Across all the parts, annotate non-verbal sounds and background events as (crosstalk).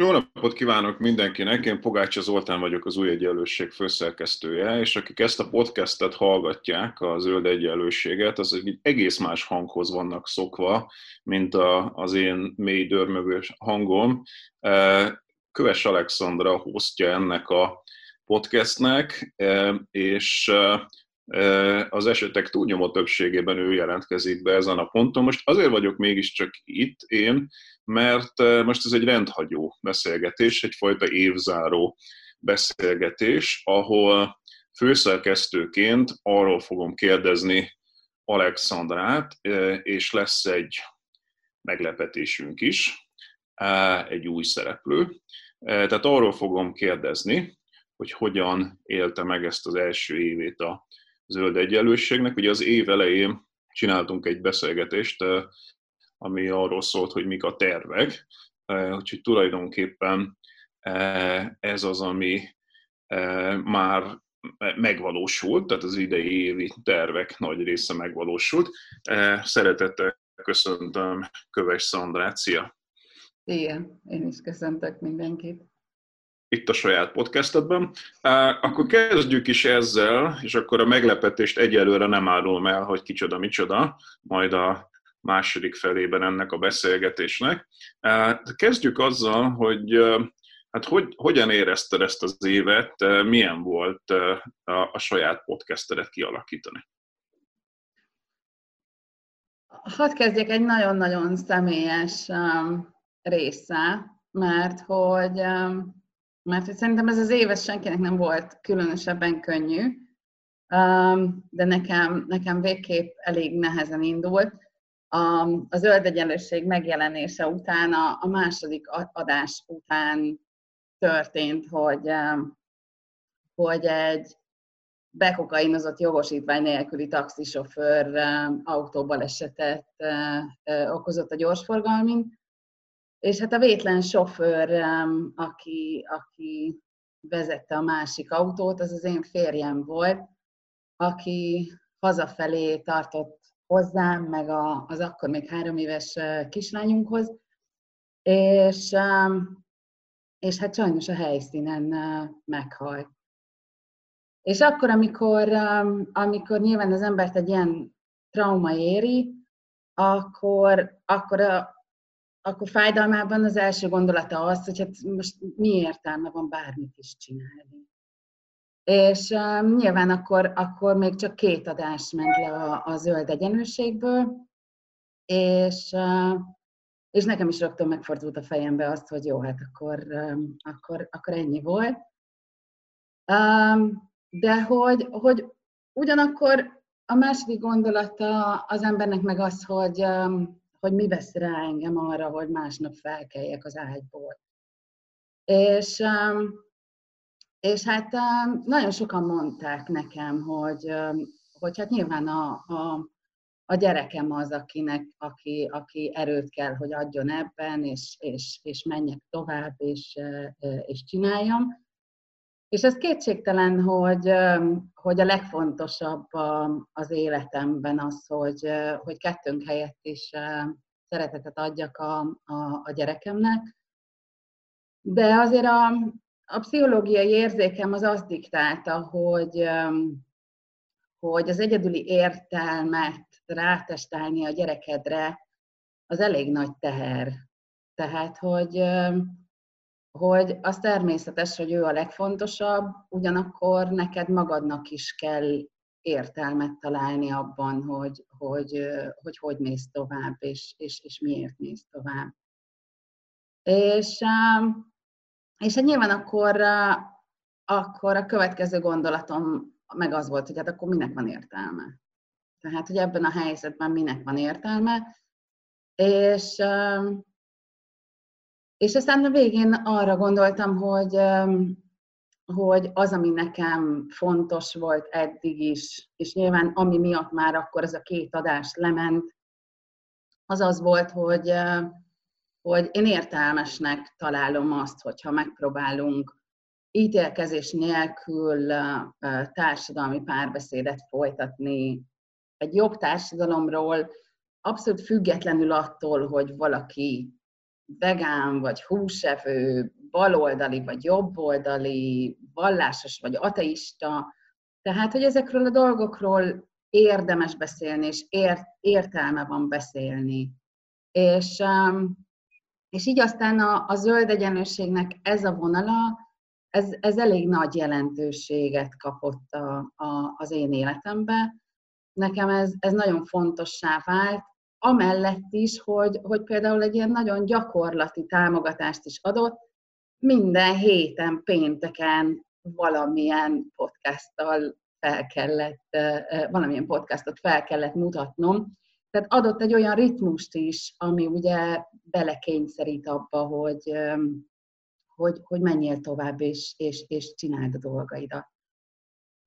Jó napot kívánok mindenkinek, én Pogácsa Zoltán vagyok, az Új Egyenlőség főszerkesztője, és akik ezt a podcastet hallgatják, a Zöld Egyenlőséget, az egy egész más hanghoz vannak szokva, mint a, az én mély dörmögős hangom. Köves Alexandra hostja ennek a podcastnek, és az esetek túlnyomó többségében ő jelentkezik be ezen a ponton. Most azért vagyok mégiscsak itt én, mert most ez egy rendhagyó beszélgetés, egyfajta évzáró beszélgetés, ahol főszerkesztőként arról fogom kérdezni Alexandrát, és lesz egy meglepetésünk is, egy új szereplő. Tehát arról fogom kérdezni, hogy hogyan élte meg ezt az első évét a zöld egyenlőségnek. Ugye az év elején csináltunk egy beszélgetést, ami arról szólt, hogy mik a tervek, úgyhogy tulajdonképpen ez az, ami már megvalósult, tehát az idei évi tervek nagy része megvalósult. Szeretettel köszöntöm Köves Szandrát, szia! Igen, én is köszöntök mindenkit itt a saját podcastedben. Akkor kezdjük is ezzel, és akkor a meglepetést egyelőre nem árulom el, hogy kicsoda, micsoda, majd a második felében ennek a beszélgetésnek. Kezdjük azzal, hogy hát hogy, hogyan érezted ezt az évet, milyen volt a, a saját podcastedet kialakítani? Hadd kezdjek egy nagyon-nagyon személyes um, része, mert hogy um, mert hogy szerintem ez az éves senkinek nem volt különösebben könnyű, um, de nekem, nekem végképp elég nehezen indult. A, a zöld egyenlőség megjelenése után, a, a második adás után történt, hogy, hogy egy bekokainozott jogosítvány nélküli taxisofőr autóbalesetet uh, uh, okozott a gyorsforgalmin, és hát a vétlen sofőr, aki, aki vezette a másik autót, az az én férjem volt, aki hazafelé tartott hozzám, meg a, az akkor még három éves kislányunkhoz, és, és hát sajnos a helyszínen meghalt. És akkor, amikor, amikor nyilván az embert egy ilyen trauma éri, akkor, akkor a, akkor fájdalmában az első gondolata az, hogy hát most mi értelme van bármit is csinálni. És um, nyilván akkor, akkor még csak két adás ment le a, a zöld egyenlőségből, és, uh, és nekem is rögtön megfordult a fejembe azt, hogy jó, hát akkor, um, akkor, akkor ennyi volt. Um, de hogy, hogy ugyanakkor a második gondolata az embernek meg az, hogy hogy mi vesz rá engem arra, hogy másnap felkeljek az ágyból. És, és hát nagyon sokan mondták nekem, hogy, hogy hát nyilván a, a, a gyerekem az, akinek, aki, aki erőt kell, hogy adjon ebben, és, és, és menjek tovább, és, és csináljam. És ez kétségtelen, hogy, hogy a legfontosabb az életemben az, hogy, hogy kettőnk helyett is szeretetet adjak a, a, a gyerekemnek. De azért a, a pszichológiai érzékem az azt diktálta, hogy, hogy az egyedüli értelmet rátestálni a gyerekedre, az elég nagy teher. Tehát, hogy hogy az természetes, hogy ő a legfontosabb, ugyanakkor neked magadnak is kell értelmet találni abban, hogy hogy, hogy, hogy mész tovább, és, és, és miért mész tovább. És, és hát nyilván akkor, akkor a következő gondolatom meg az volt, hogy hát akkor minek van értelme. Tehát, hogy ebben a helyzetben minek van értelme. És, és aztán a végén arra gondoltam, hogy, hogy az, ami nekem fontos volt eddig is, és nyilván ami miatt már akkor ez a két adás lement, az az volt, hogy, hogy én értelmesnek találom azt, hogyha megpróbálunk ítélkezés nélkül társadalmi párbeszédet folytatni egy jobb társadalomról, abszolút függetlenül attól, hogy valaki vegán, vagy húsevő, baloldali, vagy jobboldali, vallásos, vagy ateista. Tehát, hogy ezekről a dolgokról érdemes beszélni, és ért, értelme van beszélni. És, um, és így aztán a, a zöld egyenlőségnek ez a vonala, ez, ez elég nagy jelentőséget kapott a, a, az én életembe. Nekem ez, ez nagyon fontossá vált, amellett is, hogy, hogy például egy ilyen nagyon gyakorlati támogatást is adott, minden héten, pénteken valamilyen podcasttal fel kellett, valamilyen podcastot fel kellett mutatnom. Tehát adott egy olyan ritmust is, ami ugye belekényszerít abba, hogy, hogy, hogy menjél tovább, és, és, és csináld a dolgaidat.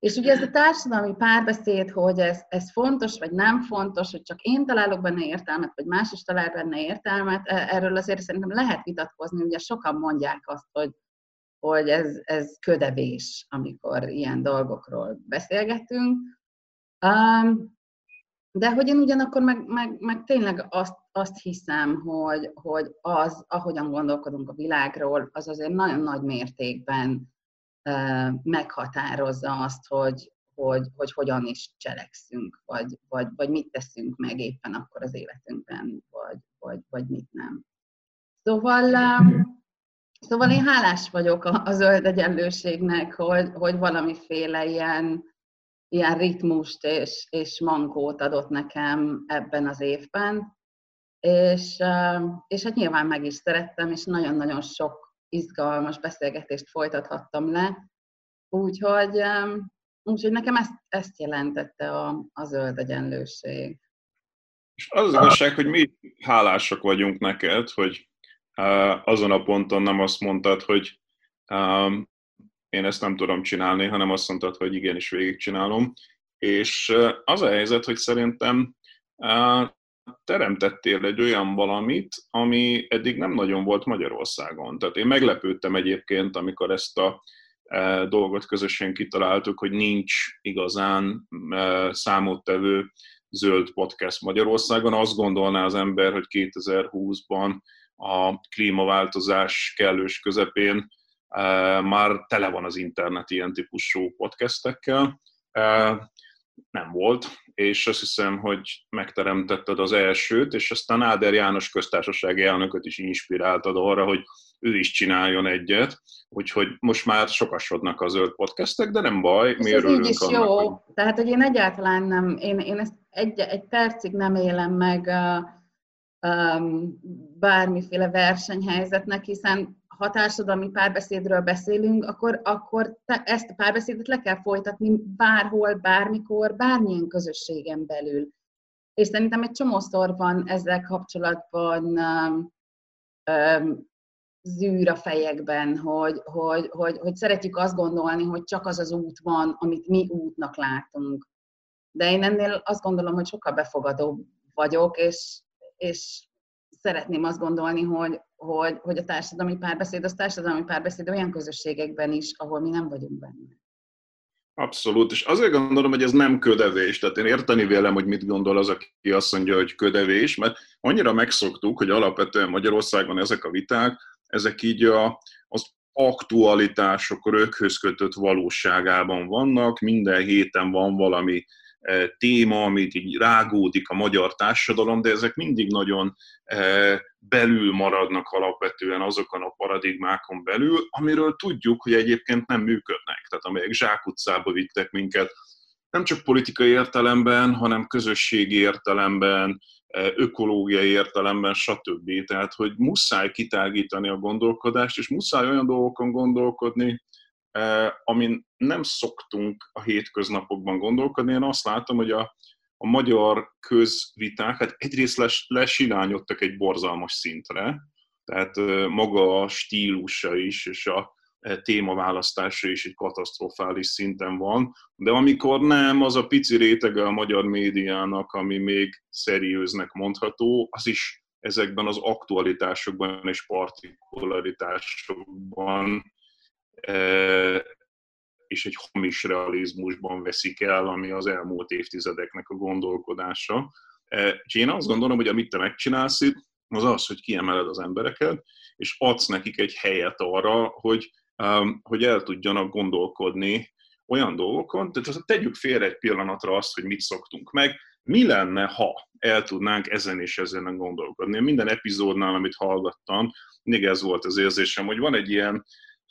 És ugye ez a társadalmi párbeszéd, hogy ez, ez fontos vagy nem fontos, hogy csak én találok benne értelmet, vagy más is talál benne értelmet, e, erről azért szerintem lehet vitatkozni, ugye sokan mondják azt, hogy, hogy ez, ez ködevés, amikor ilyen dolgokról beszélgetünk. Um, de hogy én ugyanakkor meg, meg, meg tényleg azt, azt hiszem, hogy, hogy az, ahogyan gondolkodunk a világról, az azért nagyon nagy mértékben meghatározza azt, hogy, hogy, hogy hogyan is cselekszünk, vagy, vagy, vagy mit teszünk meg éppen akkor az életünkben, vagy, vagy, vagy mit nem. Szóval, szóval én hálás vagyok a, a zöld egyenlőségnek, hogy, hogy valamiféle ilyen, ilyen ritmust és, és mankót adott nekem ebben az évben, és, és hát nyilván meg is szerettem, és nagyon-nagyon sok izgalmas beszélgetést folytathattam le. Úgyhogy, úgyhogy nekem ezt, ezt jelentette a, a zöld egyenlőség. És az az igazság, hogy mi hálásak vagyunk neked, hogy azon a ponton nem azt mondtad, hogy én ezt nem tudom csinálni, hanem azt mondtad, hogy igenis végigcsinálom. És az a helyzet, hogy szerintem teremtettél egy olyan valamit, ami eddig nem nagyon volt Magyarországon. Tehát én meglepődtem egyébként, amikor ezt a dolgot közösen kitaláltuk, hogy nincs igazán számottevő zöld podcast Magyarországon. Azt gondolná az ember, hogy 2020-ban a klímaváltozás kellős közepén már tele van az internet ilyen típusú podcastekkel nem volt, és azt hiszem, hogy megteremtetted az elsőt, és aztán Áder János köztársasági elnököt is inspiráltad arra, hogy ő is csináljon egyet, úgyhogy most már sokasodnak a zöld podcastek, de nem baj, mi örülünk is annak, jó. Hogy... Tehát, hogy én egyáltalán nem, én, én ezt egy, egy percig nem élem meg uh, um, bármiféle versenyhelyzetnek, hiszen ha társadalmi párbeszédről beszélünk, akkor, akkor ezt a párbeszédet le kell folytatni bárhol, bármikor, bármilyen közösségen belül. És szerintem egy csomószor van ezzel kapcsolatban um, um, zűr a fejekben, hogy, hogy, hogy, hogy szeretjük azt gondolni, hogy csak az az út van, amit mi útnak látunk. De én ennél azt gondolom, hogy sokkal befogadóbb vagyok, és, és szeretném azt gondolni, hogy, hogy, hogy a társadalmi párbeszéd, az társadalmi párbeszéd olyan közösségekben is, ahol mi nem vagyunk benne. Abszolút, és azért gondolom, hogy ez nem ködevés, tehát én érteni vélem, hogy mit gondol az, aki azt mondja, hogy ködevés, mert annyira megszoktuk, hogy alapvetően Magyarországon ezek a viták, ezek így a, az aktualitások röghöz kötött valóságában vannak, minden héten van valami téma, amit így rágódik a magyar társadalom, de ezek mindig nagyon belül maradnak alapvetően azokon a paradigmákon belül, amiről tudjuk, hogy egyébként nem működnek, tehát amelyek zsákutcába vittek minket, nem csak politikai értelemben, hanem közösségi értelemben, ökológiai értelemben, stb. Tehát, hogy muszáj kitágítani a gondolkodást, és muszáj olyan dolgokon gondolkodni, amin nem szoktunk a hétköznapokban gondolkodni. Én azt látom, hogy a, a magyar közviták, hát egyrészt les, lesilányodtak egy borzalmas szintre, tehát maga a stílusa is, és a, témaválasztása is egy katasztrofális szinten van, de amikor nem, az a pici rétege a magyar médiának, ami még szeriőznek mondható, az is ezekben az aktualitásokban és partikularitásokban és egy hamis realizmusban veszik el, ami az elmúlt évtizedeknek a gondolkodása. És én azt gondolom, hogy amit te megcsinálsz itt, az az, hogy kiemeled az embereket, és adsz nekik egy helyet arra, hogy, hogy el tudjanak gondolkodni olyan dolgokon, tehát tegyük félre egy pillanatra azt, hogy mit szoktunk meg, mi lenne, ha el tudnánk ezen és ezen gondolkodni. Minden epizódnál, amit hallgattam, mindig ez volt az érzésem, hogy van egy ilyen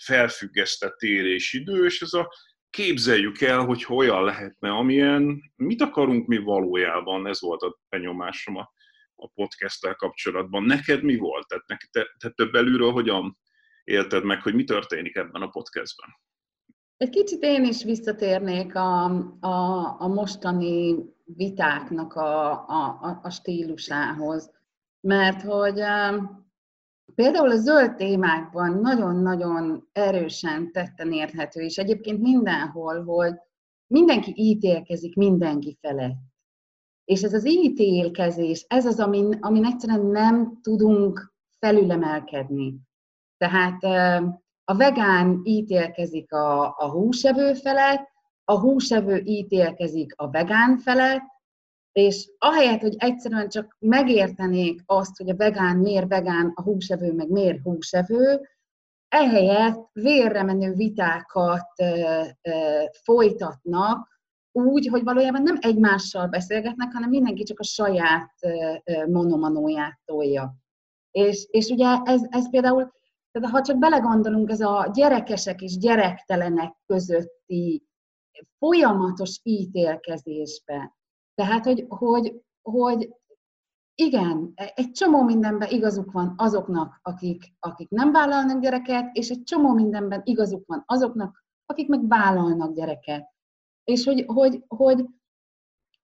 felfüggesztett idő, és ez a képzeljük el, hogy olyan lehetne, amilyen, mit akarunk mi valójában, ez volt a benyomásom a, a podcasttel kapcsolatban. Neked mi volt? Tehát neked, te, te több belülről hogyan élted meg, hogy mi történik ebben a podcastben? Egy kicsit én is visszatérnék a, a, a mostani vitáknak a, a, a stílusához, mert hogy például a zöld témákban nagyon-nagyon erősen tetten érthető, és egyébként mindenhol, hogy mindenki ítélkezik mindenki felett. És ez az ítélkezés, ez az, amin, amin egyszerűen nem tudunk felülemelkedni. Tehát a vegán ítélkezik a, a húsevő felett, a húsevő ítélkezik a vegán felett, és ahelyett, hogy egyszerűen csak megértenék azt, hogy a vegán miért vegán, a húsevő meg miért húsevő, ehelyett vérre menő vitákat ö, ö, folytatnak, úgy, hogy valójában nem egymással beszélgetnek, hanem mindenki csak a saját monomanóját tolja. És, és ugye ez, ez például, tehát ha csak belegondolunk, ez a gyerekesek és gyerektelenek közötti folyamatos ítélkezésbe, tehát, hogy, hogy, hogy igen, egy csomó mindenben igazuk van azoknak, akik, akik nem vállalnak gyereket, és egy csomó mindenben igazuk van azoknak, akik meg vállalnak gyereket. És hogy, hogy, hogy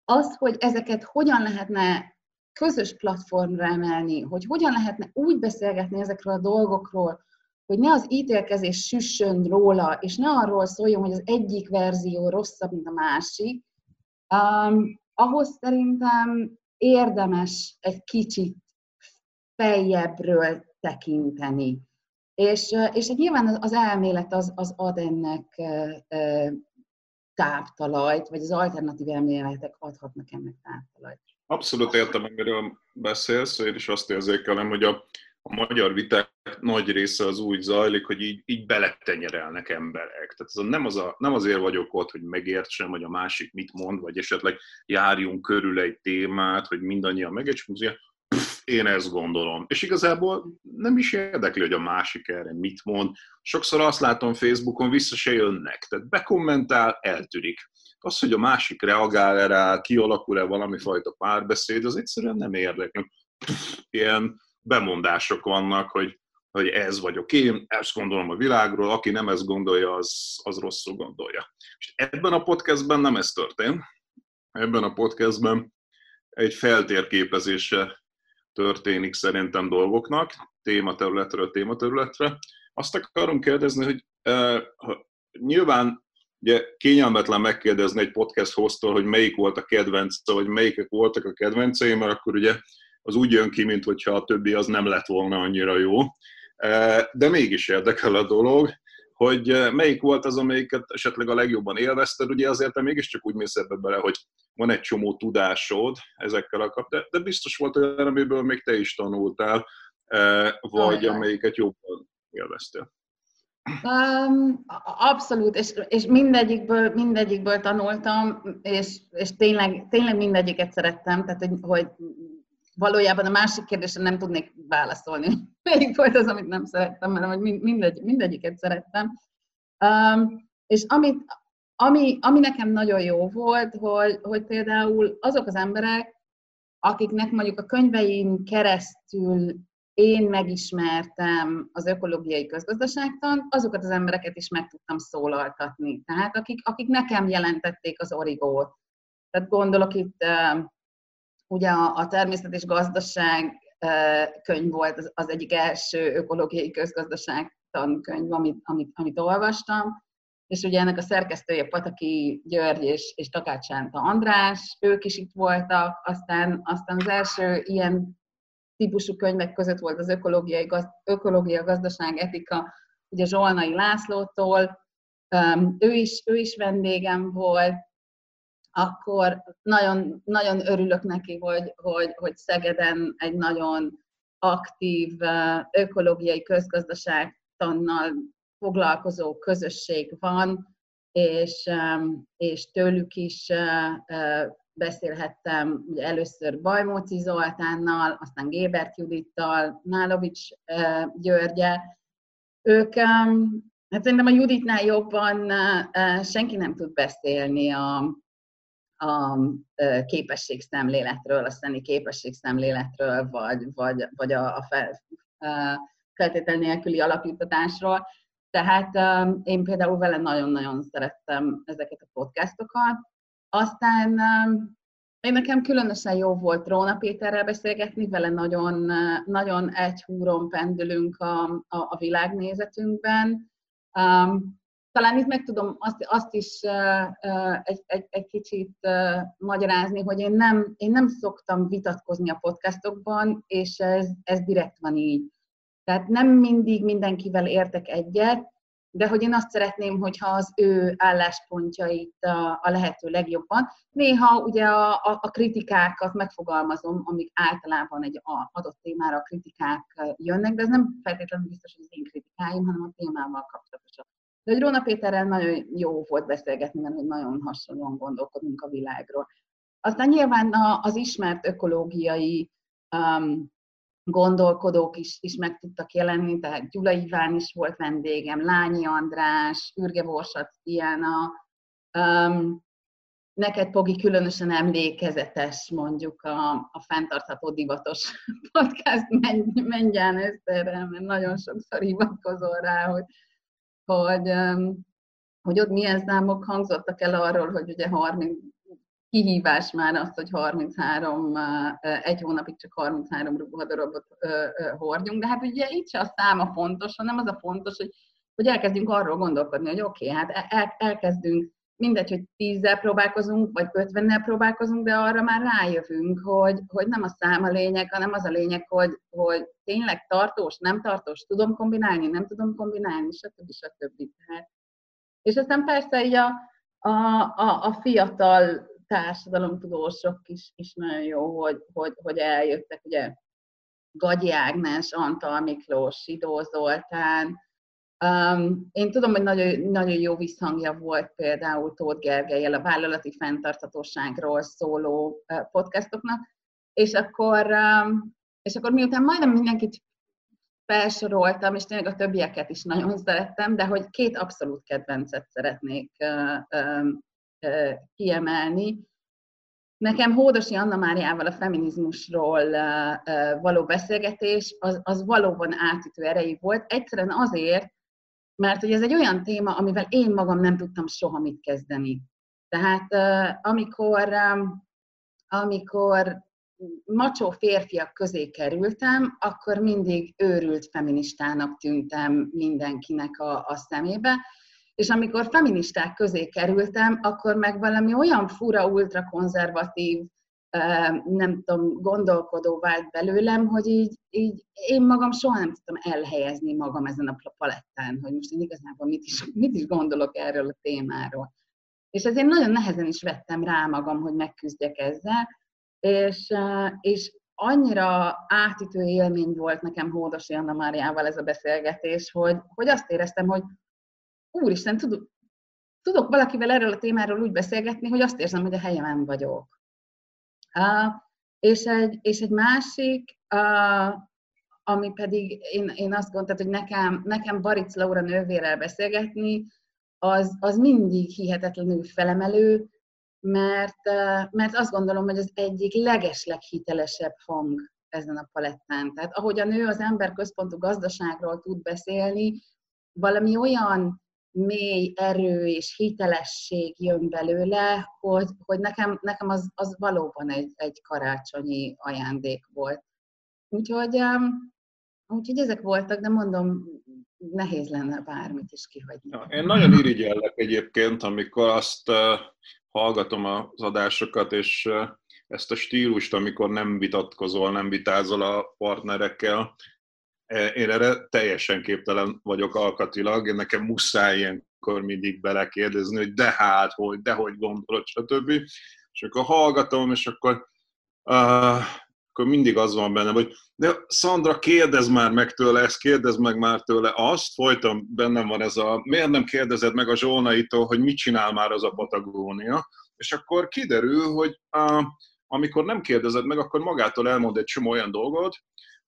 az, hogy ezeket hogyan lehetne közös platformra emelni, hogy hogyan lehetne úgy beszélgetni ezekről a dolgokról, hogy ne az ítélkezés süssön róla, és ne arról szóljon, hogy az egyik verzió rosszabb, mint a másik, um, ahhoz szerintem érdemes egy kicsit fejjebbről tekinteni. És, és nyilván az elmélet az, az ad ennek táptalajt, vagy az alternatív elméletek adhatnak ennek táptalajt. Abszolút értem, amiről beszélsz, én is azt érzékelem, hogy a, a magyar viták nagy része az úgy zajlik, hogy így, így beletenyerelnek emberek. Tehát az nem, az a, nem azért vagyok ott, hogy megértsem, hogy a másik mit mond, vagy esetleg járjunk körül egy témát, hogy mindannyian megértsünk, én ezt gondolom. És igazából nem is érdekli, hogy a másik erre mit mond. Sokszor azt látom Facebookon, vissza se jönnek. Tehát bekommentál, eltűnik. Az, hogy a másik reagál rá, kialakul-e valami fajta párbeszéd, az egyszerűen nem érdekel. Ilyen bemondások vannak, hogy, hogy ez vagyok én, ezt gondolom a világról, aki nem ezt gondolja, az, az rosszul gondolja. És ebben a podcastben nem ez történt. Ebben a podcastben egy feltérképezése történik szerintem dolgoknak, tématerületről tématerületre. Azt akarom kérdezni, hogy uh, nyilván ugye kényelmetlen megkérdezni egy podcast hoztól, hogy melyik volt a kedvence, vagy melyikek voltak a kedvenceim, mert akkor ugye az úgy jön ki, mint hogyha a többi az nem lett volna annyira jó. E, de mégis érdekel a dolog, hogy e, melyik volt az, amelyiket esetleg a legjobban élvezted, ugye azért te mégiscsak úgy mész ebbe bele, hogy van egy csomó tudásod ezekkel a kap, de, de biztos volt olyan, amiből még te is tanultál, e, vagy Ajaj. amelyiket jobban élveztél. Um, abszolút, és, és mindegyikből, mindegyikből tanultam, és, és tényleg, tényleg mindegyiket szerettem, tehát hogy, hogy valójában a másik kérdésre nem tudnék válaszolni. Melyik volt az, amit nem szerettem, mert hogy mindegy, mindegyiket szerettem. Um, és amit, ami, ami nekem nagyon jó volt, hogy, hogy például azok az emberek, akiknek mondjuk a könyveim keresztül én megismertem az ökológiai közgazdaságtan, azokat az embereket is meg tudtam szólaltatni. Tehát akik, akik nekem jelentették az origót. Tehát gondolok itt Ugye a, a természet és gazdaság könyv volt az, az egyik első ökológiai közgazdaság tankönyv, amit, amit, amit olvastam, és ugye ennek a szerkesztője Pataki György és, és Takács Sánta András, ők is itt voltak, aztán, aztán az első ilyen típusú könyvek között volt az ökológiai, ökológia, gazdaság, etika, ugye Zsolnai Lászlótól, ő is, ő is vendégem volt, akkor nagyon, nagyon örülök neki, hogy, hogy, hogy Szegeden egy nagyon aktív ökológiai közgazdaságtannal foglalkozó közösség van, és, és tőlük is beszélhettem ugye először Bajmóci Zoltánnal, aztán Gébert Judittal, Nálovics Györgye. Ők, hát szerintem a Juditnál jobban senki nem tud beszélni a, a képességszemléletről, a szeni képességszemléletről, vagy, vagy, vagy a, a fel, feltétel nélküli alapjutatásról. Tehát én például vele nagyon-nagyon szerettem ezeket a podcastokat. Aztán én nekem különösen jó volt Róna Péterrel beszélgetni, vele nagyon, nagyon egy húron pendülünk a, a, a világnézetünkben. Talán itt meg tudom azt, azt is egy, egy, egy kicsit magyarázni, hogy én nem, én nem szoktam vitatkozni a podcastokban, és ez, ez direkt van így. Tehát nem mindig mindenkivel értek egyet, de hogy én azt szeretném, hogyha az ő álláspontjait a, a lehető legjobban. Néha ugye a, a, a kritikákat megfogalmazom, amik általában egy adott témára a kritikák jönnek, de ez nem feltétlenül biztos, hogy az én kritikáim, hanem a témával kapcsolatosak. De hogy Róna Péterrel nagyon jó volt beszélgetni, mert nagyon hasonlóan gondolkodunk a világról. Aztán nyilván az ismert ökológiai um, gondolkodók is, is meg tudtak jelenni, tehát Gyula Iván is volt vendégem, Lányi András, Ürge Borsat Diana, um, neked, Pogi, különösen emlékezetes mondjuk a, a fenntartható divatos (laughs) podcast Mengyán Eszterrel, mert nagyon sokszor hivatkozol rá, hogy, hogy, hogy ott milyen számok hangzottak el arról, hogy ugye 30, kihívás már az, hogy 33, egy hónapig csak 33 ruhadarabot hordjunk, de hát ugye itt se a száma fontos, hanem az a fontos, hogy, hogy elkezdjünk arról gondolkodni, hogy oké, okay, hát el, elkezdünk, mindegy, hogy tízzel próbálkozunk, vagy ötvennel próbálkozunk, de arra már rájövünk, hogy, hogy nem a szám a lényeg, hanem az a lényeg, hogy, hogy tényleg tartós, nem tartós, tudom kombinálni, nem tudom kombinálni, stb. stb. Tehát. És aztán persze így a, a, a, a fiatal társadalomtudósok is, is nagyon jó, hogy, hogy, hogy eljöttek, ugye Gagyi Ágnes, Antal Miklós, Sidó Zoltán. Um, én tudom, hogy nagyon, nagyon jó visszhangja volt például Tóth Gergelyel a vállalati fenntarthatóságról szóló podcastoknak, és akkor, um, és akkor miután majdnem mindenkit felsoroltam, és tényleg a többieket is nagyon szerettem, de hogy két abszolút kedvencet szeretnék uh, um, kiemelni. Nekem Hódosi Anna Máriával a feminizmusról való beszélgetés az, az valóban átütő erejű volt. Egyszerűen azért, mert hogy ez egy olyan téma, amivel én magam nem tudtam soha mit kezdeni. Tehát amikor, amikor macsó férfiak közé kerültem, akkor mindig őrült feministának tűntem mindenkinek a, a szemébe, és amikor feministák közé kerültem, akkor meg valami olyan fura, ultrakonzervatív, nem tudom, gondolkodó vált belőlem, hogy így, így én magam soha nem tudtam elhelyezni magam ezen a palettán, hogy most én igazából mit is, mit is gondolok erről a témáról. És ezért nagyon nehezen is vettem rá magam, hogy megküzdjek ezzel, és, és annyira átütő élmény volt nekem Hódosi Anna Máriával ez a beszélgetés, hogy, hogy azt éreztem, hogy úristen, tudok, tudok valakivel erről a témáról úgy beszélgetni, hogy azt érzem, hogy a helyemen vagyok. És, egy, és egy másik, ami pedig én, én azt gondoltam, hogy nekem, nekem Baric Laura nővérrel beszélgetni, az, az mindig hihetetlenül felemelő, mert, mert azt gondolom, hogy az egyik legesleg hitelesebb hang ezen a palettán. Tehát ahogy a nő az emberközpontú gazdaságról tud beszélni, valami olyan mély erő és hitelesség jön belőle, hogy, hogy nekem, nekem az, az valóban egy, egy karácsonyi ajándék volt. Úgyhogy, úgyhogy ezek voltak, de mondom, nehéz lenne bármit is kihagyni. Ja, én nagyon irigyellek egyébként, amikor azt hallgatom az adásokat, és ezt a stílust, amikor nem vitatkozol, nem vitázol a partnerekkel, én erre teljesen képtelen vagyok alkatilag, én nekem muszáj ilyenkor mindig belekérdezni, hogy de hát, hogy, de hogy gondolod, stb. És akkor hallgatom, és akkor, uh, akkor mindig az van bennem, hogy de Szandra, kérdez már meg tőle ezt, kérdez meg már tőle azt, folyton bennem van ez a, miért nem kérdezed meg a Zsolnaitól, hogy mit csinál már az a Patagónia, és akkor kiderül, hogy uh, amikor nem kérdezed meg, akkor magától elmond egy csomó olyan dolgot,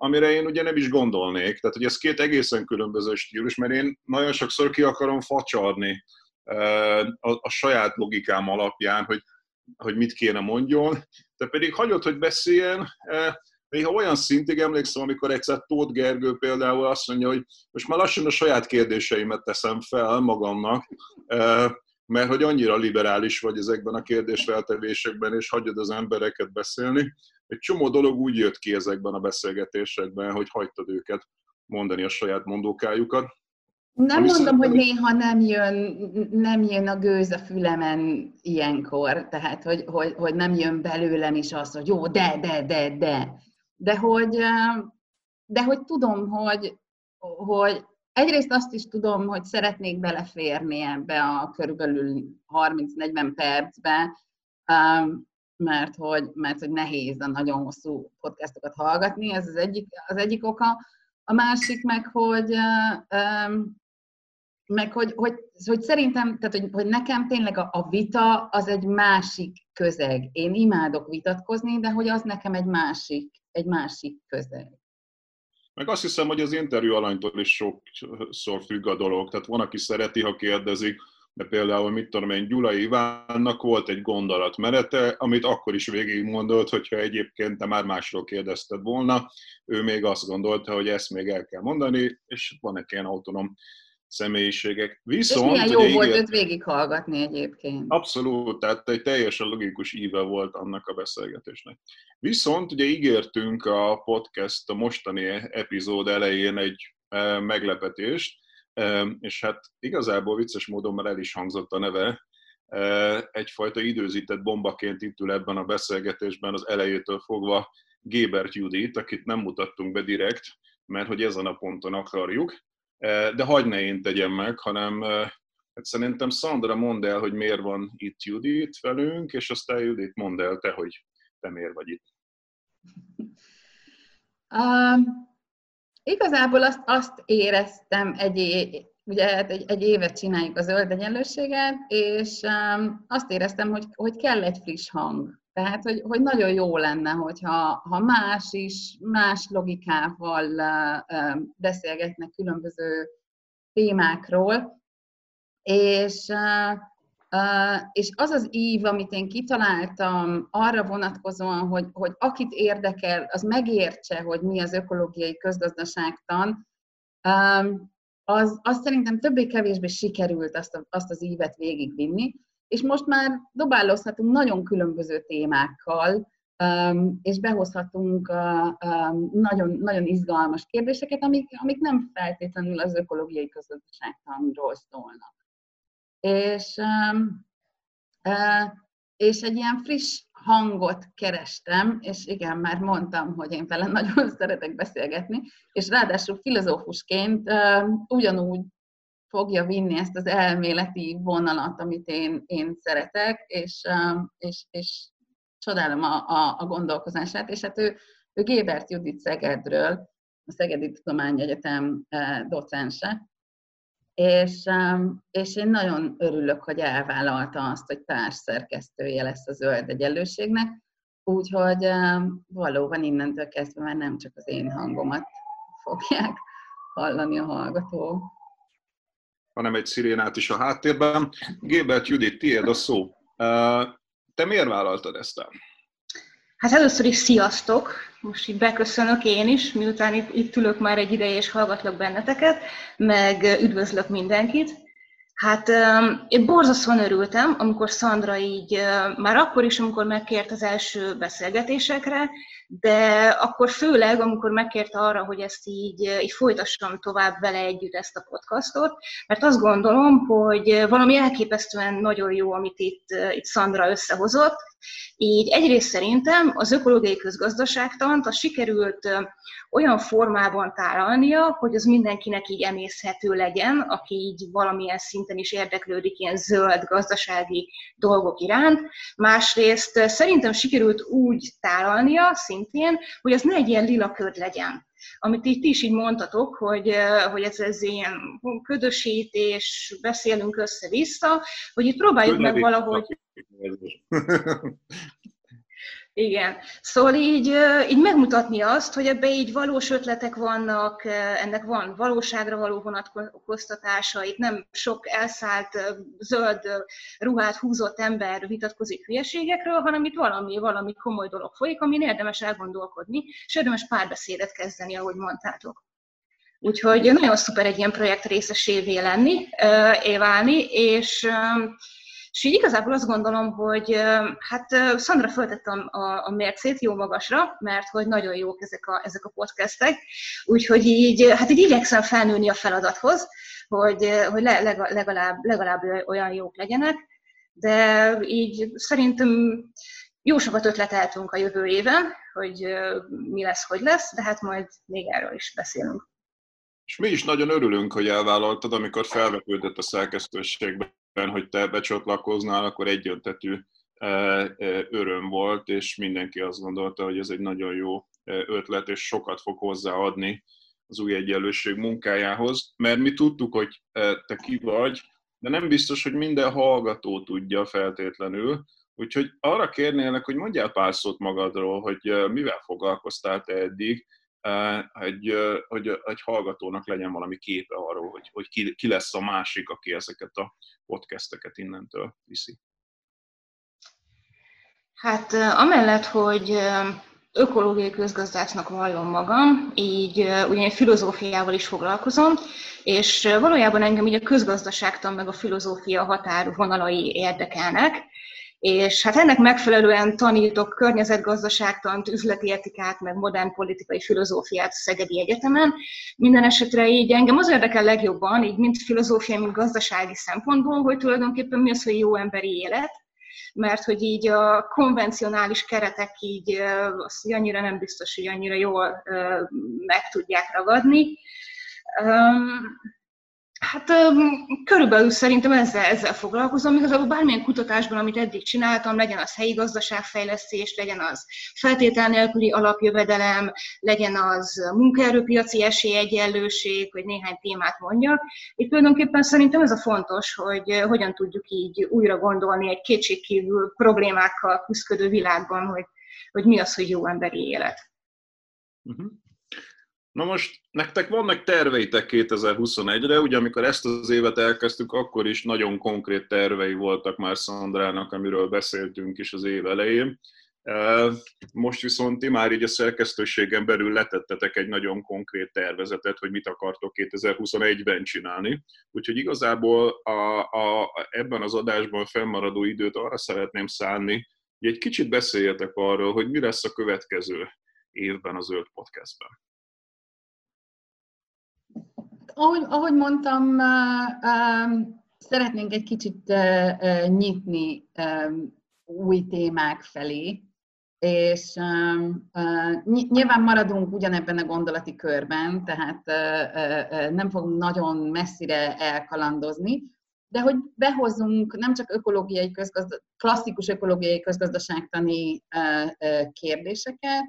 amire én ugye nem is gondolnék. Tehát, hogy ez két egészen különböző stílus, mert én nagyon sokszor ki akarom facsarni a, a saját logikám alapján, hogy, hogy mit kéne mondjon, de pedig hagyott, hogy beszéljen, néha olyan szintig emlékszem, amikor egyszer Tóth Gergő például azt mondja, hogy most már lassan a saját kérdéseimet teszem fel magamnak, mert hogy annyira liberális vagy ezekben a kérdésfeltevésekben, és hagyod az embereket beszélni. Egy csomó dolog úgy jött ki ezekben a beszélgetésekben, hogy hagytad őket mondani a saját mondókájukat. Nem mondom, hogy néha nem jön, nem jön a gőz a fülemen ilyenkor, tehát hogy, hogy, hogy nem jön belőlem is az, hogy jó, de, de, de, de. De hogy, de hogy tudom, hogy, hogy egyrészt azt is tudom, hogy szeretnék beleférni ebbe a körülbelül 30-40 percbe, mert hogy, mert hogy nehéz a nagyon hosszú podcastokat hallgatni, ez az egyik, az egyik oka. A másik meg, hogy, meg hogy, hogy, hogy szerintem, tehát hogy, hogy nekem tényleg a, a vita az egy másik közeg. Én imádok vitatkozni, de hogy az nekem egy másik, egy másik közeg. Meg azt hiszem, hogy az interjú alanytól is sokszor függ a dolog. Tehát van, aki szereti, ha kérdezik, de például, mit tudom én, Gyulai Ivánnak volt egy gondolatmenete, amit akkor is végigmondolt, hogyha egyébként te már másról kérdezted volna, ő még azt gondolta, hogy ezt még el kell mondani, és van egy ilyen autonóm személyiségek. Viszont, és milyen jó ígért... volt őt végighallgatni egyébként. Abszolút, tehát egy teljesen logikus íve volt annak a beszélgetésnek. Viszont ugye ígértünk a podcast a mostani epizód elején egy e, meglepetést, és hát igazából vicces módon már el is hangzott a neve, egyfajta időzített bombaként itt ül ebben a beszélgetésben az elejétől fogva Gébert Judit, akit nem mutattunk be direkt, mert hogy ezen a ponton akarjuk, de hagyd ne én tegyem meg, hanem hát szerintem Szandra mondd el, hogy miért van itt Judit velünk, és aztán Judit mondd el te, hogy te miért vagy itt. Uh, igazából azt, azt éreztem egy, ugye hát egy, egy évet csináljuk a zöld egyenlőséget, és um, azt éreztem, hogy, hogy kell egy friss hang. Tehát, hogy, hogy nagyon jó lenne, hogyha ha más is, más logikával uh, beszélgetnek különböző témákról, és, uh, és az az ív, amit én kitaláltam arra vonatkozóan, hogy, hogy akit érdekel, az megértse, hogy mi az ökológiai közgazdaságtan, um, az, az szerintem többé-kevésbé sikerült azt, a, azt az ívet végigvinni, és most már dobálózhatunk nagyon különböző témákkal, és behozhatunk nagyon, nagyon izgalmas kérdéseket, amik, amik nem feltétlenül az ökológiai közösségtanról szólnak. És, um, és egy ilyen friss hangot kerestem, és igen, már mondtam, hogy én vele (laughs) nagyon szeretek beszélgetni, és ráadásul filozófusként ugyanúgy fogja vinni ezt az elméleti vonalat, amit én, én szeretek, és, és, és csodálom a, a, a gondolkozását, és hát ő, ő Gébert Judit Szegedről, a Szegedi Tudományegyetem docense, és, és én nagyon örülök, hogy elvállalta azt, hogy társszerkesztője lesz a Zöld Egyenlőségnek, úgyhogy valóban innentől kezdve már nem csak az én hangomat fogják hallani a hallgatók hanem egy szirénát is a háttérben. Gébert Judit, tiéd a szó. Te miért vállaltad ezt el? Hát először is sziasztok! Most így beköszönök én is, miután itt, itt ülök már egy ideje és hallgatlak benneteket, meg üdvözlök mindenkit. Hát én borzasztóan örültem, amikor Szandra így, már akkor is, amikor megkért az első beszélgetésekre, de akkor főleg, amikor megkérte arra, hogy ezt így, így folytassam tovább vele együtt ezt a podcastot, mert azt gondolom, hogy valami elképesztően nagyon jó, amit itt, itt Szandra összehozott, így egyrészt szerintem az ökológiai közgazdaságtant a sikerült olyan formában tálalnia, hogy az mindenkinek így emészhető legyen, aki így valamilyen szinten is érdeklődik ilyen zöld gazdasági dolgok iránt. Másrészt szerintem sikerült úgy tálalnia szintén, hogy az ne egy ilyen lila köd legyen amit itt is így mondtatok, hogy, hogy ez, ez ilyen ködösítés, beszélünk össze-vissza, hogy itt próbáljuk meg valahogy... (laughs) Igen. Szóval így, így megmutatni azt, hogy ebbe így valós ötletek vannak, ennek van valóságra való vonatkoztatása, itt nem sok elszállt zöld ruhát húzott ember vitatkozik hülyeségekről, hanem itt valami, valami komoly dolog folyik, amin érdemes elgondolkodni, és érdemes párbeszédet kezdeni, ahogy mondtátok. Úgyhogy nagyon szuper egy ilyen projekt részesévé lenni, éválni, és és így igazából azt gondolom, hogy hát Szandra föltettem a, a mércét jó magasra, mert hogy nagyon jók ezek a, ezek a podcastek, úgyhogy így, hát így igyekszem felnőni a feladathoz, hogy, hogy legalább, legalább olyan jók legyenek, de így szerintem jó sokat ötleteltünk a jövő éven, hogy mi lesz, hogy lesz, de hát majd még erről is beszélünk. És mi is nagyon örülünk, hogy elvállaltad, amikor felvetődött a szerkesztőségben hogy te becsatlakoznál, akkor egyöntetű e, e, öröm volt, és mindenki azt gondolta, hogy ez egy nagyon jó e, ötlet, és sokat fog hozzáadni az új egyenlőség munkájához, mert mi tudtuk, hogy te ki vagy, de nem biztos, hogy minden hallgató tudja feltétlenül, úgyhogy arra kérnélek, hogy mondjál pár szót magadról, hogy mivel foglalkoztál te eddig, hogy, hogy egy hallgatónak legyen valami képe arról, hogy, hogy ki, ki lesz a másik, aki ezeket a podcasteket innentől viszi. Hát amellett, hogy ökológiai közgazdásznak vallom magam, így ugye filozófiával is foglalkozom, és valójában engem így a közgazdaságtan meg a filozófia határvonalai érdekelnek, és hát ennek megfelelően tanítok környezetgazdaságtant, üzleti etikát, meg modern politikai filozófiát Szegedi Egyetemen. Minden esetre így engem az érdekel legjobban, így mint filozófia, mint gazdasági szempontból, hogy tulajdonképpen mi az, hogy jó emberi élet, mert hogy így a konvencionális keretek így azt annyira nem biztos, hogy annyira jól meg tudják ragadni. Hát körülbelül szerintem ezzel, ezzel foglalkozom. Igazából bármilyen kutatásban, amit eddig csináltam, legyen az helyi gazdaságfejlesztés, legyen az feltétel nélküli alapjövedelem, legyen az munkaerőpiaci esélyegyenlőség, hogy néhány témát mondjak. Itt tulajdonképpen szerintem ez a fontos, hogy hogyan tudjuk így újra gondolni egy kétségkívül problémákkal küzdő világban, hogy, hogy mi az, hogy jó emberi élet. Uh-huh. Na most nektek vannak terveitek 2021-re, ugye amikor ezt az évet elkezdtük, akkor is nagyon konkrét tervei voltak már Szandrának, amiről beszéltünk is az év elején. Most viszont ti már így a szerkesztőségen belül letettetek egy nagyon konkrét tervezetet, hogy mit akartok 2021-ben csinálni. Úgyhogy igazából a, a, ebben az adásban fennmaradó időt arra szeretném szánni, hogy egy kicsit beszéljetek arról, hogy mi lesz a következő évben a Zöld Podcastben ahogy, ahogy mondtam, szeretnénk egy kicsit nyitni új témák felé, és nyilván maradunk ugyanebben a gondolati körben, tehát nem fogunk nagyon messzire elkalandozni, de hogy behozunk nem csak ökológiai közgazda, klasszikus ökológiai közgazdaságtani kérdéseket,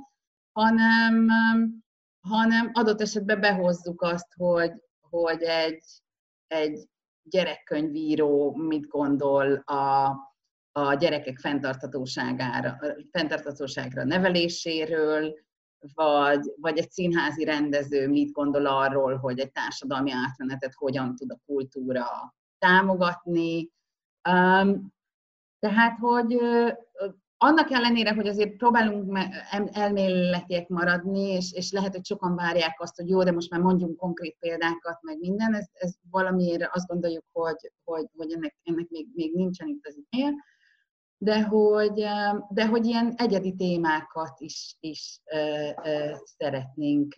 hanem, hanem adott esetben behozzuk azt, hogy, hogy egy, egy gyerekkönyvíró mit gondol a, a gyerekek fenntartatóságára, fenntartatóságra neveléséről, vagy, vagy egy színházi rendező mit gondol arról, hogy egy társadalmi átmenetet hogyan tud a kultúra támogatni. Um, tehát, hogy annak ellenére, hogy azért próbálunk elméletiek maradni, és, és lehet, hogy sokan várják azt, hogy jó, de most már mondjunk konkrét példákat, meg minden, ez, ez valamiért azt gondoljuk, hogy, hogy, hogy ennek, ennek még, még nincsen itt az ideje. de hogy, de hogy ilyen egyedi témákat is, is szeretnénk,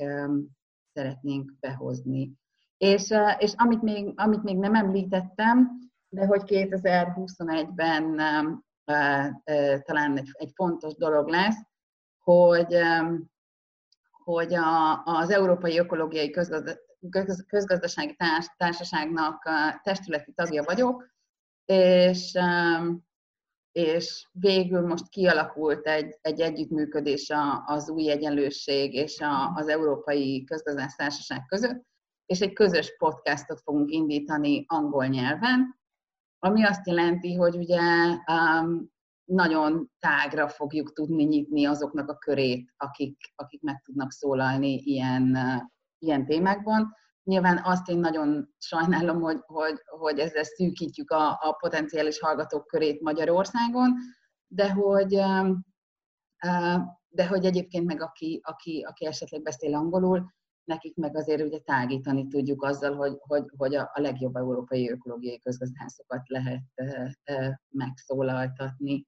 szeretnénk behozni. És, és amit, még, amit még nem említettem, de hogy 2021-ben talán egy, egy fontos dolog lesz, hogy, hogy a, az Európai Ökológiai Közgazdasági Társaságnak testületi tagja vagyok, és, és végül most kialakult egy, egy együttműködés az új egyenlőség és a, az Európai Közgazdász Társaság között, és egy közös podcastot fogunk indítani angol nyelven, ami azt jelenti, hogy ugye um, nagyon tágra fogjuk tudni nyitni azoknak a körét, akik, akik meg tudnak szólalni ilyen, uh, ilyen témákban. Nyilván azt én nagyon sajnálom, hogy, hogy, hogy ezzel szűkítjük a, a potenciális hallgatók körét Magyarországon, de hogy, uh, de hogy egyébként meg aki, aki, aki esetleg beszél angolul, nekik meg azért ugye tágítani tudjuk azzal, hogy, hogy, hogy a, legjobb európai ökológiai közgazdászokat lehet megszólaltatni.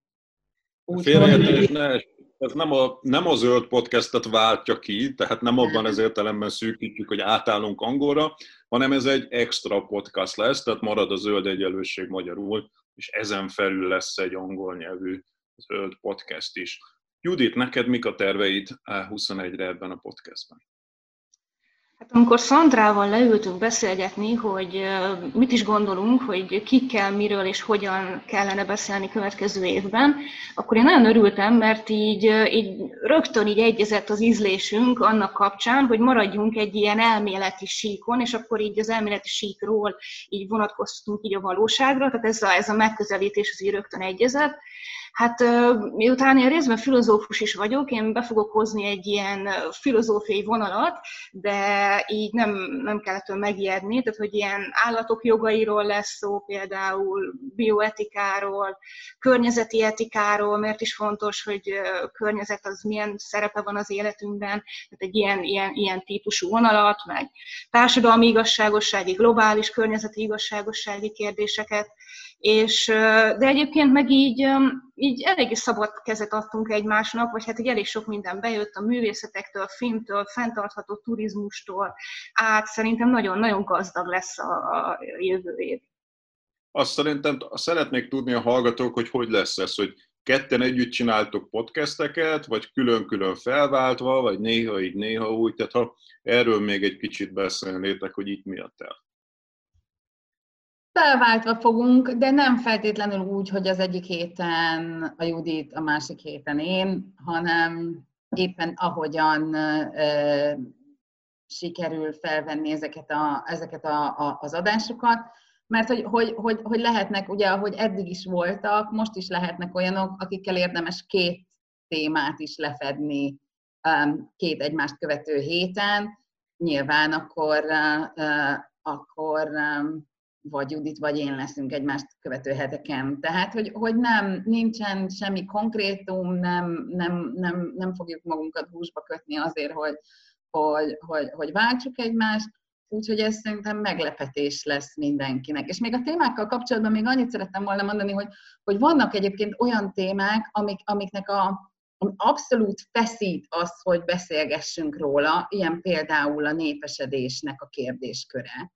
Félreértés ne ez nem a, nem a zöld podcastet váltja ki, tehát nem abban az értelemben szűkítjük, hogy átállunk angolra, hanem ez egy extra podcast lesz, tehát marad a zöld egyenlőség magyarul, és ezen felül lesz egy angol nyelvű zöld podcast is. Judit, neked mik a terveid 21-re ebben a podcastben? Hát amikor Szandrával leültünk beszélgetni, hogy mit is gondolunk, hogy kikkel, miről és hogyan kellene beszélni következő évben, akkor én nagyon örültem, mert így, így rögtön így egyezett az ízlésünk annak kapcsán, hogy maradjunk egy ilyen elméleti síkon, és akkor így az elméleti síkról így vonatkoztunk így a valóságra, tehát ez a, ez a megközelítés az így rögtön egyezett. Hát miután én részben filozófus is vagyok, én be fogok hozni egy ilyen filozófiai vonalat, de így nem, nem kellett megijedni, tehát hogy ilyen állatok jogairól lesz szó, például bioetikáról, környezeti etikáról, mert is fontos, hogy környezet az milyen szerepe van az életünkben, tehát egy ilyen, ilyen, ilyen típusú vonalat, meg társadalmi igazságossági, globális környezeti igazságossági kérdéseket, és, de egyébként meg így, így eléggé szabad kezet adtunk egymásnak, vagy hát így elég sok minden bejött a művészetektől, a filmtől, fenntartható turizmustól át. Szerintem nagyon-nagyon gazdag lesz a, a jövő év. Azt szerintem szeretnék tudni a hallgatók, hogy hogy lesz ez, hogy ketten együtt csináltok podcasteket, vagy külön-külön felváltva, vagy néha így, néha úgy, tehát ha erről még egy kicsit beszélnétek, hogy itt mi a terv. Felváltva fogunk, de nem feltétlenül úgy, hogy az egyik héten a Judit, a másik héten én, hanem éppen ahogyan ö, sikerül felvenni ezeket, a, ezeket a, a, az adásokat, mert hogy, hogy, hogy, hogy lehetnek, ugye, ahogy eddig is voltak, most is lehetnek olyanok, akikkel érdemes két témát is lefedni két egymást követő héten, nyilván akkor, akkor vagy Judit, vagy én leszünk egymást követő heteken. Tehát, hogy, hogy nem, nincsen semmi konkrétum, nem, nem, nem, nem fogjuk magunkat húsba kötni azért, hogy, hogy, hogy, hogy váltsuk egymást, úgyhogy ez szerintem meglepetés lesz mindenkinek. És még a témákkal kapcsolatban még annyit szerettem volna mondani, hogy, hogy vannak egyébként olyan témák, amik, amiknek a, abszolút feszít az, hogy beszélgessünk róla, ilyen például a népesedésnek a kérdésköre.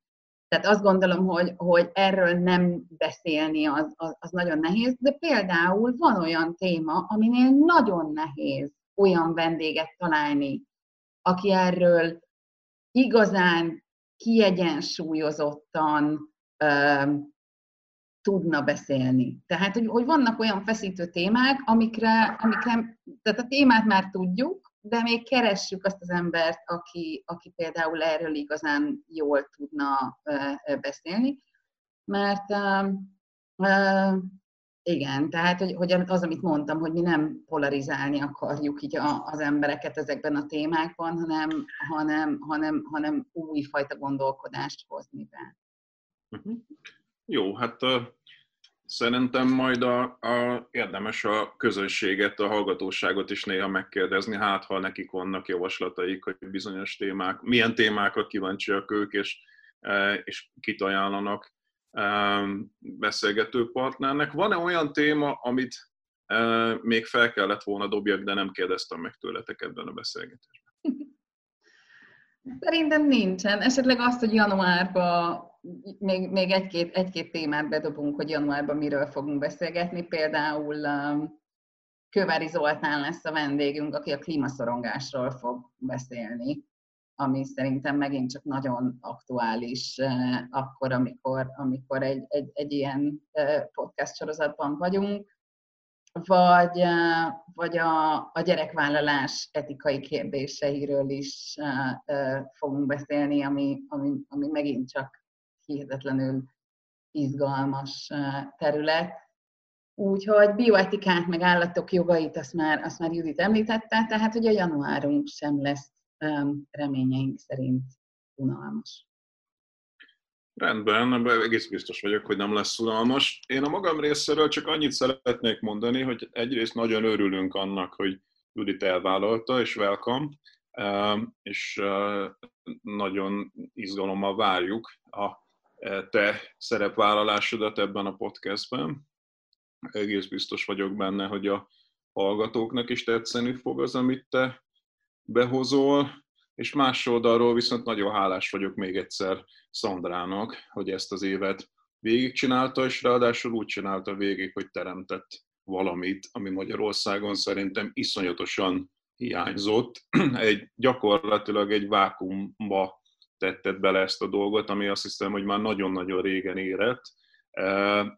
Tehát azt gondolom, hogy, hogy erről nem beszélni az, az, az nagyon nehéz, de például van olyan téma, aminél nagyon nehéz olyan vendéget találni, aki erről igazán kiegyensúlyozottan ö, tudna beszélni. Tehát, hogy, hogy vannak olyan feszítő témák, amikre, amikre, tehát a témát már tudjuk, de még keressük azt az embert, aki, aki például erről igazán jól tudna beszélni, mert igen, tehát hogy, hogy az, amit mondtam, hogy mi nem polarizálni akarjuk így az embereket ezekben a témákban, hanem, hanem, hanem, hanem újfajta gondolkodást hozni be. Uh-huh. Jó, hát Szerintem majd a, a, érdemes a közönséget, a hallgatóságot is néha megkérdezni, hát ha nekik vannak javaslataik, hogy bizonyos témák, milyen témákra kíváncsiak ők, és, e, és kit ajánlanak e, beszélgető partnernek. Van-e olyan téma, amit még fel kellett volna dobjak, de nem kérdeztem meg tőletek ebben a beszélgetésben. Szerintem nincsen. Esetleg azt, hogy januárban még, még egy-két, egy-két témát bedobunk, hogy januárban miről fogunk beszélgetni. Például um, Kövári Zoltán lesz a vendégünk, aki a klímaszorongásról fog beszélni, ami szerintem megint csak nagyon aktuális uh, akkor, amikor, amikor egy, egy, egy ilyen uh, podcast sorozatban vagyunk vagy, vagy a, a gyerekvállalás etikai kérdéseiről is fogunk beszélni, ami, ami, ami megint csak hihetetlenül izgalmas terület. Úgyhogy bioetikát, meg állatok jogait, azt már, azt már Judit említette, tehát hogy a januárunk sem lesz reményeink szerint unalmas. Rendben, egész biztos vagyok, hogy nem lesz unalmas. Én a magam részéről csak annyit szeretnék mondani, hogy egyrészt nagyon örülünk annak, hogy Judit elvállalta, és welcome, és nagyon izgalommal várjuk a te szerepvállalásodat ebben a podcastben. Egész biztos vagyok benne, hogy a hallgatóknak is tetszeni fog az, amit te behozol, és más oldalról viszont nagyon hálás vagyok még egyszer Szandrának, hogy ezt az évet végigcsinálta, és ráadásul úgy csinálta végig, hogy teremtett valamit, ami Magyarországon szerintem iszonyatosan hiányzott. (clears throat) Egy, gyakorlatilag egy vákumba tetted bele ezt a dolgot, ami azt hiszem, hogy már nagyon-nagyon régen érett.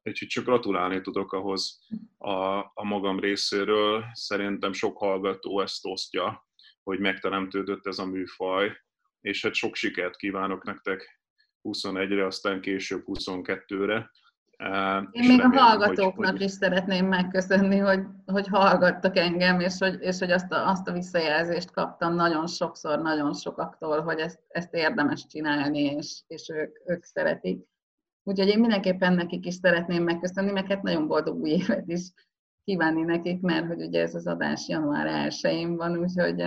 Úgyhogy csak gratulálni tudok ahhoz a, a magam részéről. Szerintem sok hallgató ezt osztja, hogy megteremtődött ez a műfaj, és hát sok sikert kívánok nektek 21-re, aztán később 22-re. Én még remélem, a hallgatóknak hogy, is szeretném megköszönni, hogy, hogy hallgattak engem, és hogy, és hogy azt, a, azt a visszajelzést kaptam nagyon sokszor, nagyon sokaktól, hogy ezt, ezt érdemes csinálni, és, és ők, ők szeretik. Úgyhogy én mindenképpen nekik is szeretném megköszönni, meg hát nagyon boldog új évet is kívánni nekik, mert hogy ugye ez az adás január 1-én van, úgyhogy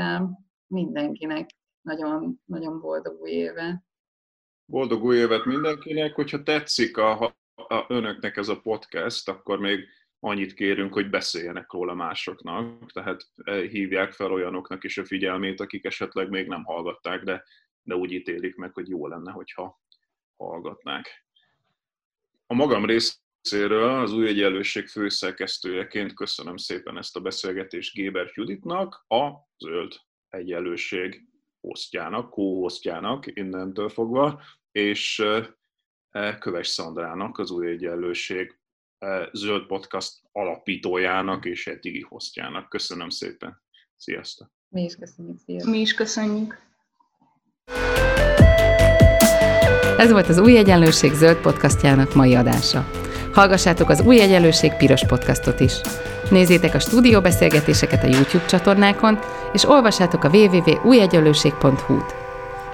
mindenkinek nagyon, nagyon boldog új éve. Boldog új évet mindenkinek, hogyha tetszik a, a önöknek ez a podcast, akkor még annyit kérünk, hogy beszéljenek róla másoknak, tehát e, hívják fel olyanoknak is a figyelmét, akik esetleg még nem hallgatták, de, de úgy ítélik meg, hogy jó lenne, hogyha hallgatnák. A magam rész részéről az új egyenlőség főszerkesztőjeként köszönöm szépen ezt a beszélgetést Géber Juditnak, a zöld egyenlőség hostjának, kóhostjának innentől fogva, és e, Köves Szandrának, az új egyenlőség e, zöld podcast alapítójának és eddigi hostjának. Köszönöm szépen. Sziasztok! Mi is köszönjük. Sziasztok. Mi is köszönjük. Ez volt az Új Egyenlőség zöld podcastjának mai adása. Hallgassátok az Új Egyenlőség piros podcastot is. Nézzétek a stúdióbeszélgetéseket a YouTube csatornákon, és olvassátok a www.újegyenlőség.hu-t.